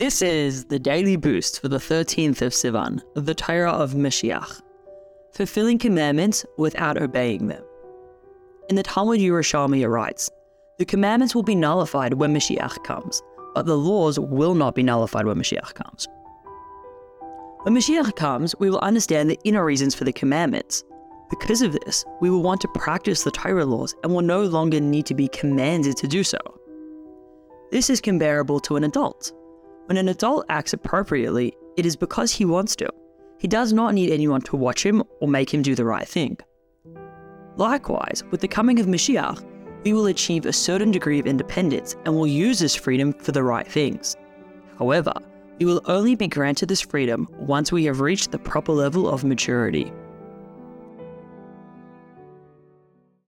This is the daily boost for the 13th of Sivan, the Torah of Mashiach. Fulfilling commandments without obeying them. In the Talmud Yerushalmi it writes, The commandments will be nullified when Mashiach comes, but the laws will not be nullified when Mashiach comes. When Mashiach comes, we will understand the inner reasons for the commandments. Because of this, we will want to practice the Torah laws and will no longer need to be commanded to do so. This is comparable to an adult. When an adult acts appropriately, it is because he wants to. He does not need anyone to watch him or make him do the right thing. Likewise, with the coming of Mashiach, we will achieve a certain degree of independence and will use this freedom for the right things. However, we will only be granted this freedom once we have reached the proper level of maturity.